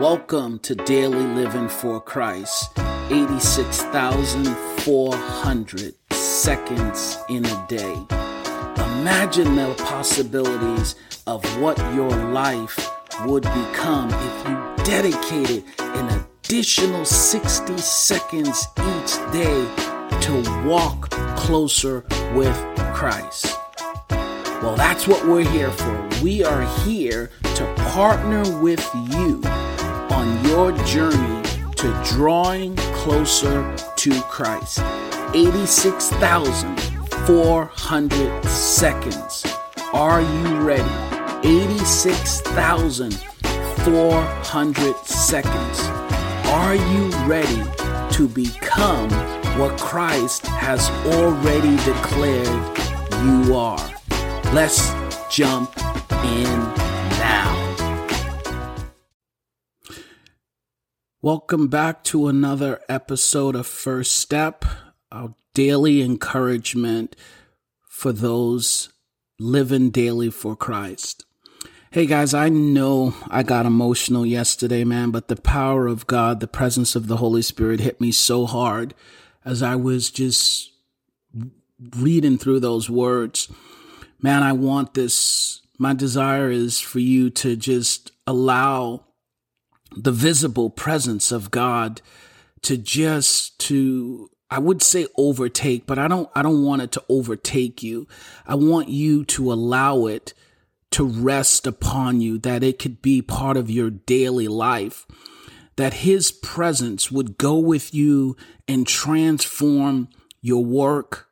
Welcome to Daily Living for Christ. 86,400 seconds in a day. Imagine the possibilities of what your life would become if you dedicated an additional 60 seconds each day to walk closer with Christ. Well, that's what we're here for. We are here to partner with you on your journey to drawing closer to Christ. 86,400 seconds. Are you ready? 86,400 seconds. Are you ready to become what Christ has already declared you are? Let's jump in Welcome back to another episode of First Step, our daily encouragement for those living daily for Christ. Hey guys, I know I got emotional yesterday, man, but the power of God, the presence of the Holy Spirit hit me so hard as I was just reading through those words. Man, I want this. My desire is for you to just allow the visible presence of God to just to I would say overtake, but I don't I don't want it to overtake you. I want you to allow it to rest upon you that it could be part of your daily life. That his presence would go with you and transform your work,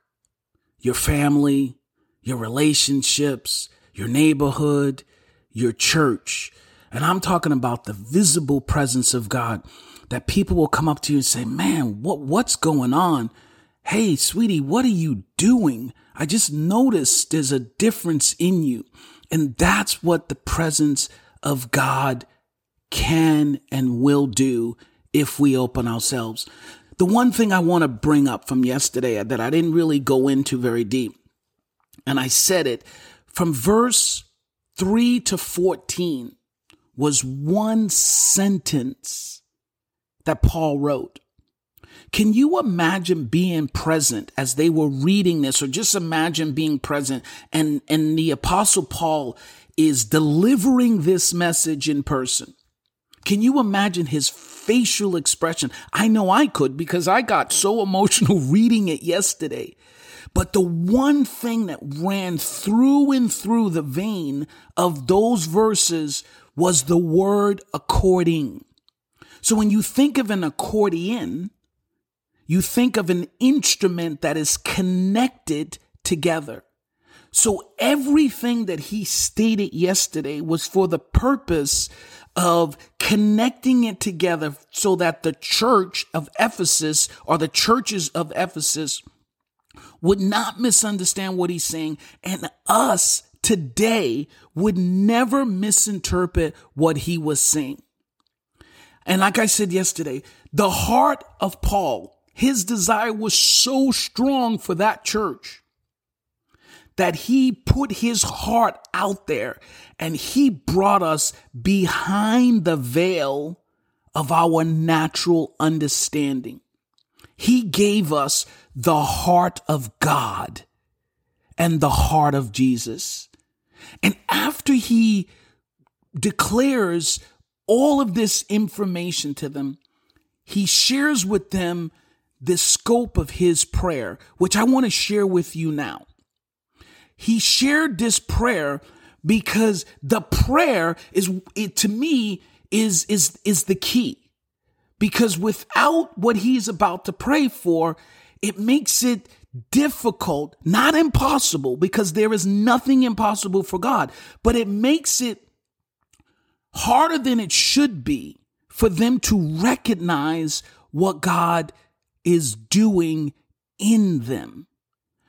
your family, your relationships, your neighborhood, your church. And I'm talking about the visible presence of God that people will come up to you and say, man, what, what's going on? Hey, sweetie, what are you doing? I just noticed there's a difference in you. And that's what the presence of God can and will do if we open ourselves. The one thing I want to bring up from yesterday that I didn't really go into very deep, and I said it from verse 3 to 14 was one sentence that Paul wrote. Can you imagine being present as they were reading this, or just imagine being present and, and the apostle Paul is delivering this message in person? Can you imagine his facial expression? I know I could because I got so emotional reading it yesterday. But the one thing that ran through and through the vein of those verses was the word according. So when you think of an accordion, you think of an instrument that is connected together. So everything that he stated yesterday was for the purpose of connecting it together so that the church of Ephesus or the churches of Ephesus would not misunderstand what he's saying and us today would never misinterpret what he was saying. And like I said yesterday, the heart of Paul, his desire was so strong for that church that he put his heart out there and he brought us behind the veil of our natural understanding. He gave us the heart of God and the heart of Jesus. And after he declares all of this information to them, he shares with them the scope of his prayer, which I want to share with you now. He shared this prayer because the prayer is it, to me is is is the key. Because without what he's about to pray for, it makes it difficult, not impossible, because there is nothing impossible for God, but it makes it harder than it should be for them to recognize what God is doing in them.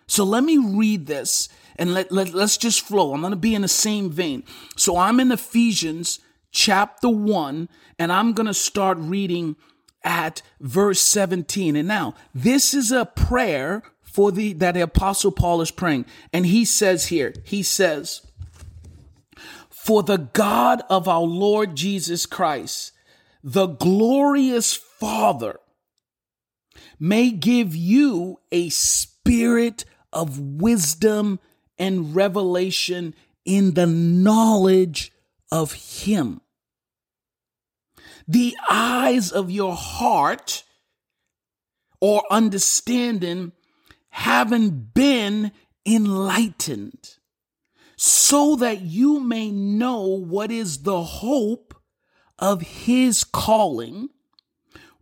So let me read this and let, let, let's just flow. I'm going to be in the same vein. So I'm in Ephesians chapter 1, and I'm going to start reading at verse 17. And now, this is a prayer for the that the apostle Paul is praying. And he says here, he says, "For the God of our Lord Jesus Christ, the glorious Father may give you a spirit of wisdom and revelation in the knowledge of Him. The eyes of your heart or understanding haven't been enlightened, so that you may know what is the hope of His calling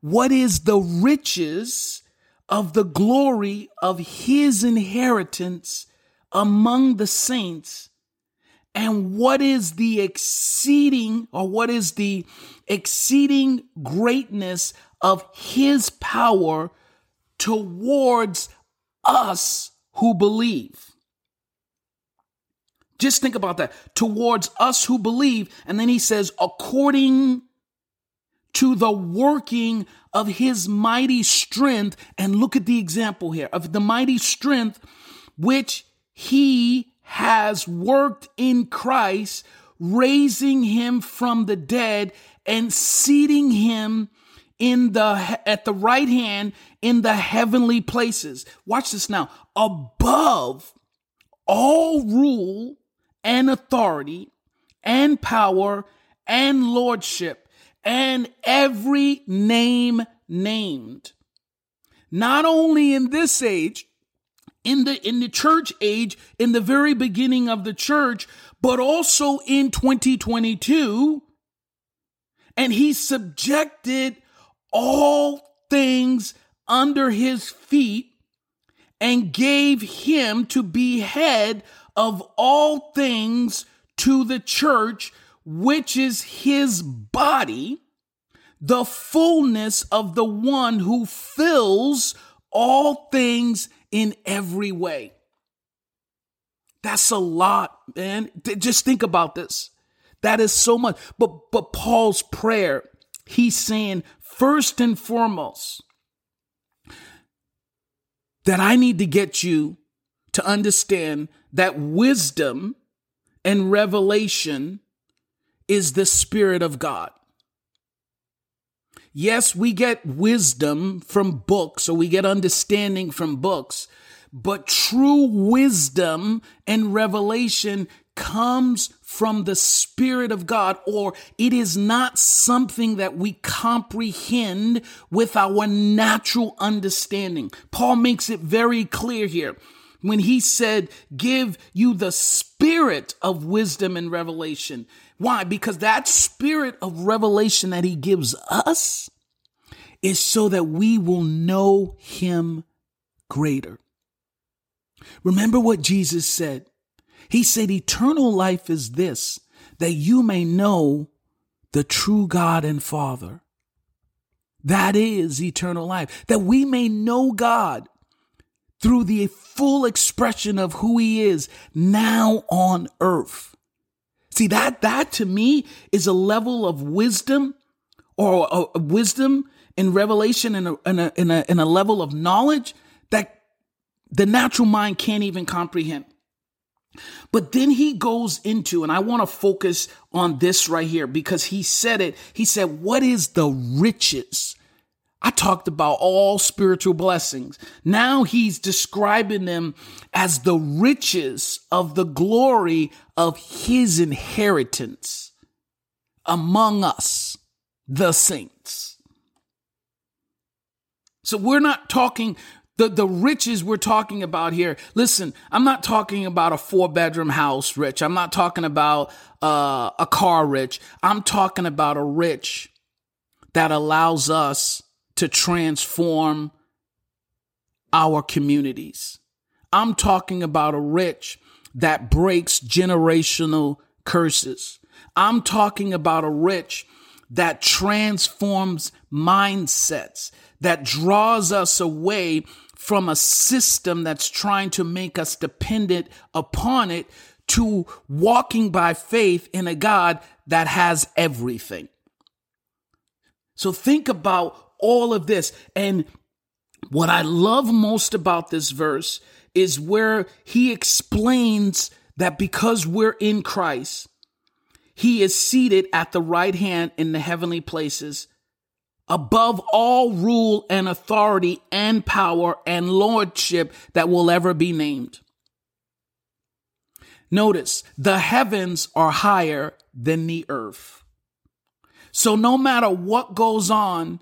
what is the riches of the glory of his inheritance among the saints? And what is the exceeding or what is the exceeding greatness of his power towards us who believe? Just think about that. Towards us who believe. And then he says, according to the working of his mighty strength. And look at the example here of the mighty strength which he has worked in Christ, raising him from the dead and seating him in the at the right hand in the heavenly places. Watch this now. Above all rule and authority and power and lordship and every name named. Not only in this age, in the in the church age, in the very beginning of the church, but also in 2022. And he subjected all things under his feet and gave him to be head of all things to the church, which is his body, the fullness of the one who fills all things in every way. That's a lot, man. Just think about this. That is so much. But but Paul's prayer, he's saying first and foremost that I need to get you to understand that wisdom and revelation is the Spirit of God. Yes, we get wisdom from books or we get understanding from books, but true wisdom and revelation comes from the Spirit of God, or it is not something that we comprehend with our natural understanding. Paul makes it very clear here when he said, Give you the spirit of wisdom and revelation. Why? Because that spirit of revelation that he gives us is so that we will know him greater. Remember what Jesus said. He said, Eternal life is this, that you may know the true God and Father. That is eternal life, that we may know God through the full expression of who he is now on earth. See that that to me is a level of wisdom or a, a wisdom in revelation and a, in a, in a, in a level of knowledge that the natural mind can't even comprehend. But then he goes into, and I want to focus on this right here because he said it. He said, What is the riches I talked about all spiritual blessings. Now he's describing them as the riches of the glory of his inheritance among us, the saints. So we're not talking the, the riches we're talking about here. Listen, I'm not talking about a four bedroom house rich. I'm not talking about uh, a car rich. I'm talking about a rich that allows us to transform our communities. I'm talking about a rich that breaks generational curses. I'm talking about a rich that transforms mindsets, that draws us away from a system that's trying to make us dependent upon it to walking by faith in a God that has everything. So think about all of this. And what I love most about this verse is where he explains that because we're in Christ, he is seated at the right hand in the heavenly places above all rule and authority and power and lordship that will ever be named. Notice the heavens are higher than the earth. So no matter what goes on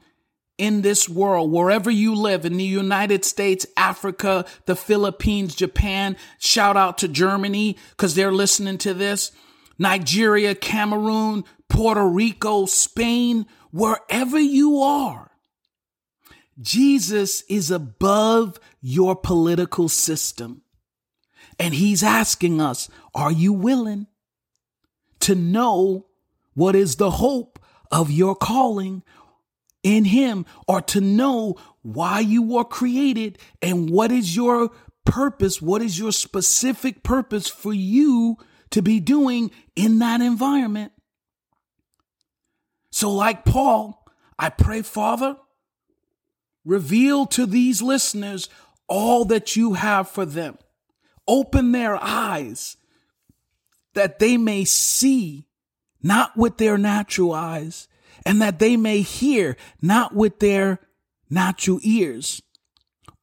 in this world, wherever you live in the United States, Africa, the Philippines, Japan, shout out to Germany because they're listening to this. Nigeria, Cameroon, Puerto Rico, Spain, wherever you are, Jesus is above your political system. And he's asking us, are you willing to know what is the hope of your calling in him or to know why you were created and what is your purpose? What is your specific purpose for you to be doing in that environment? So, like Paul, I pray, Father, reveal to these listeners all that you have for them. Open their eyes that they may see, not with their natural eyes, and that they may hear, not with their natural ears,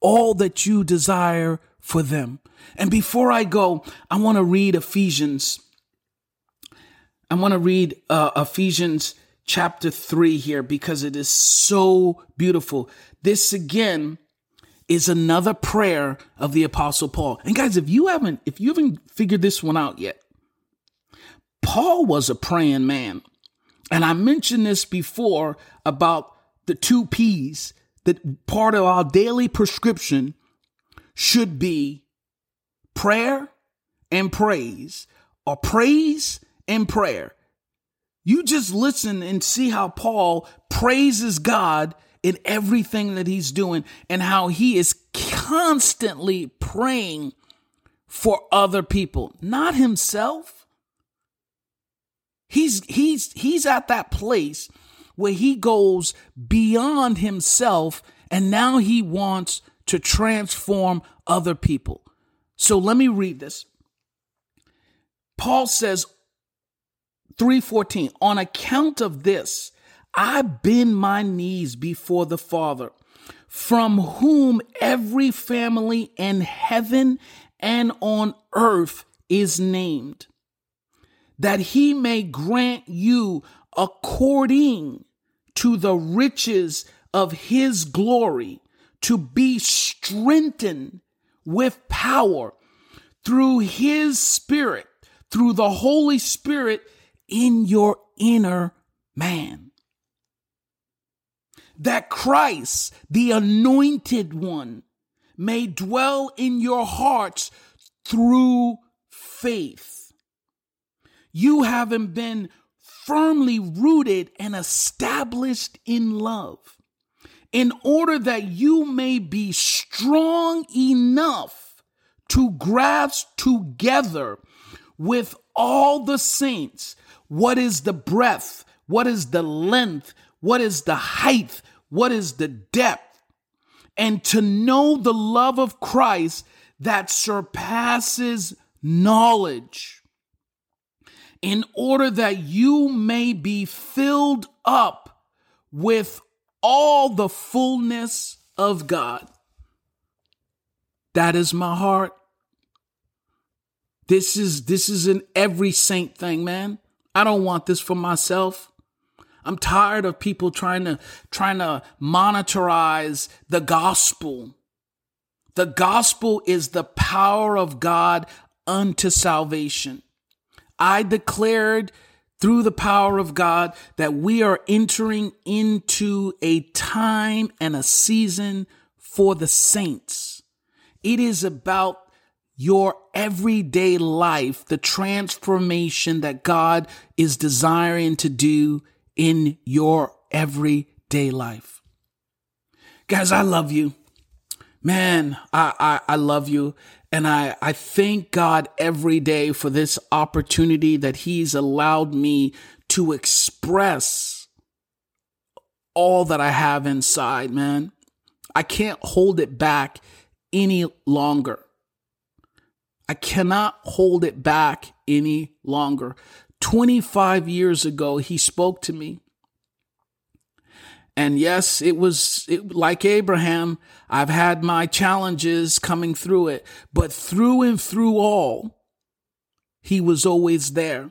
all that you desire for them. And before I go, I want to read Ephesians. I want to read uh, Ephesians chapter 3 here because it is so beautiful. This again is another prayer of the apostle Paul. And guys, if you haven't if you haven't figured this one out yet, Paul was a praying man. And I mentioned this before about the two P's that part of our daily prescription should be prayer and praise, or praise and prayer. You just listen and see how Paul praises God in everything that he's doing and how he is constantly praying for other people, not himself. He's he's he's at that place where he goes beyond himself and now he wants to transform other people. So let me read this. Paul says 3:14 On account of this I bend my knees before the Father from whom every family in heaven and on earth is named that he may grant you according to the riches of his glory to be strengthened with power through his spirit through the holy spirit in your inner man. That Christ, the anointed one, may dwell in your hearts through faith. You haven't been firmly rooted and established in love in order that you may be strong enough to grasp together with all the saints what is the breadth? What is the length? What is the height? What is the depth? And to know the love of Christ that surpasses knowledge, in order that you may be filled up with all the fullness of God. That is my heart. This is this is an every saint thing, man. I don't want this for myself. I'm tired of people trying to trying to monitorize the gospel. The gospel is the power of God unto salvation. I declared through the power of God that we are entering into a time and a season for the saints. It is about your everyday life, the transformation that God is desiring to do in your everyday life. Guys, I love you. Man, I, I, I love you. And I, I thank God every day for this opportunity that He's allowed me to express all that I have inside, man. I can't hold it back any longer. I cannot hold it back any longer. 25 years ago, he spoke to me And yes, it was it, like Abraham. I've had my challenges coming through it, but through and through all, he was always there.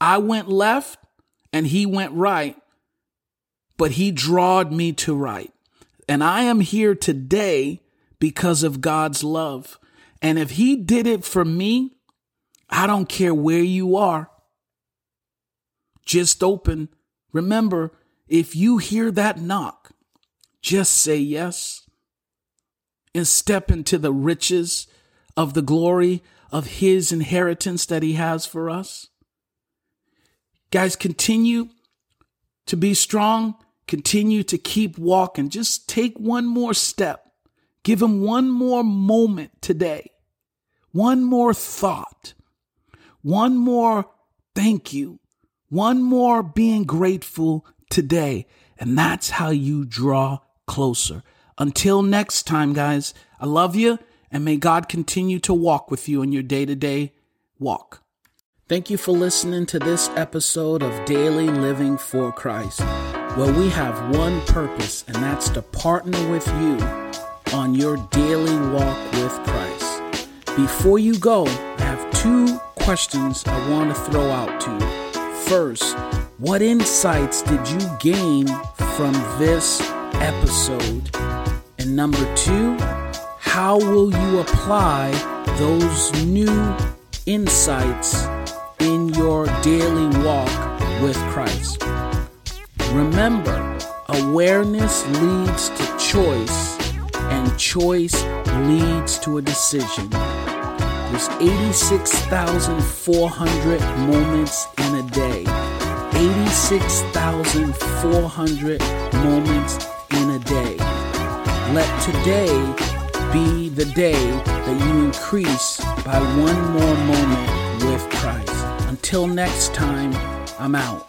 I went left and he went right, but he drawed me to right. And I am here today because of God's love. And if he did it for me, I don't care where you are. Just open. Remember, if you hear that knock, just say yes and step into the riches of the glory of his inheritance that he has for us. Guys, continue to be strong, continue to keep walking. Just take one more step. Give him one more moment today, one more thought, one more thank you, one more being grateful today. And that's how you draw closer. Until next time, guys, I love you and may God continue to walk with you in your day to day walk. Thank you for listening to this episode of Daily Living for Christ, where we have one purpose, and that's to partner with you on your daily walk with Christ. Before you go, I have two questions I want to throw out to you. First, what insights did you gain from this episode? And number two, how will you apply those new insights in your daily walk with Christ? Remember, awareness leads to choice, and choice leads to a decision. There's 86,400 moments in a day. 86,400 moments in a day. Let today be the day that you increase by one more moment with Christ. Until next time, I'm out.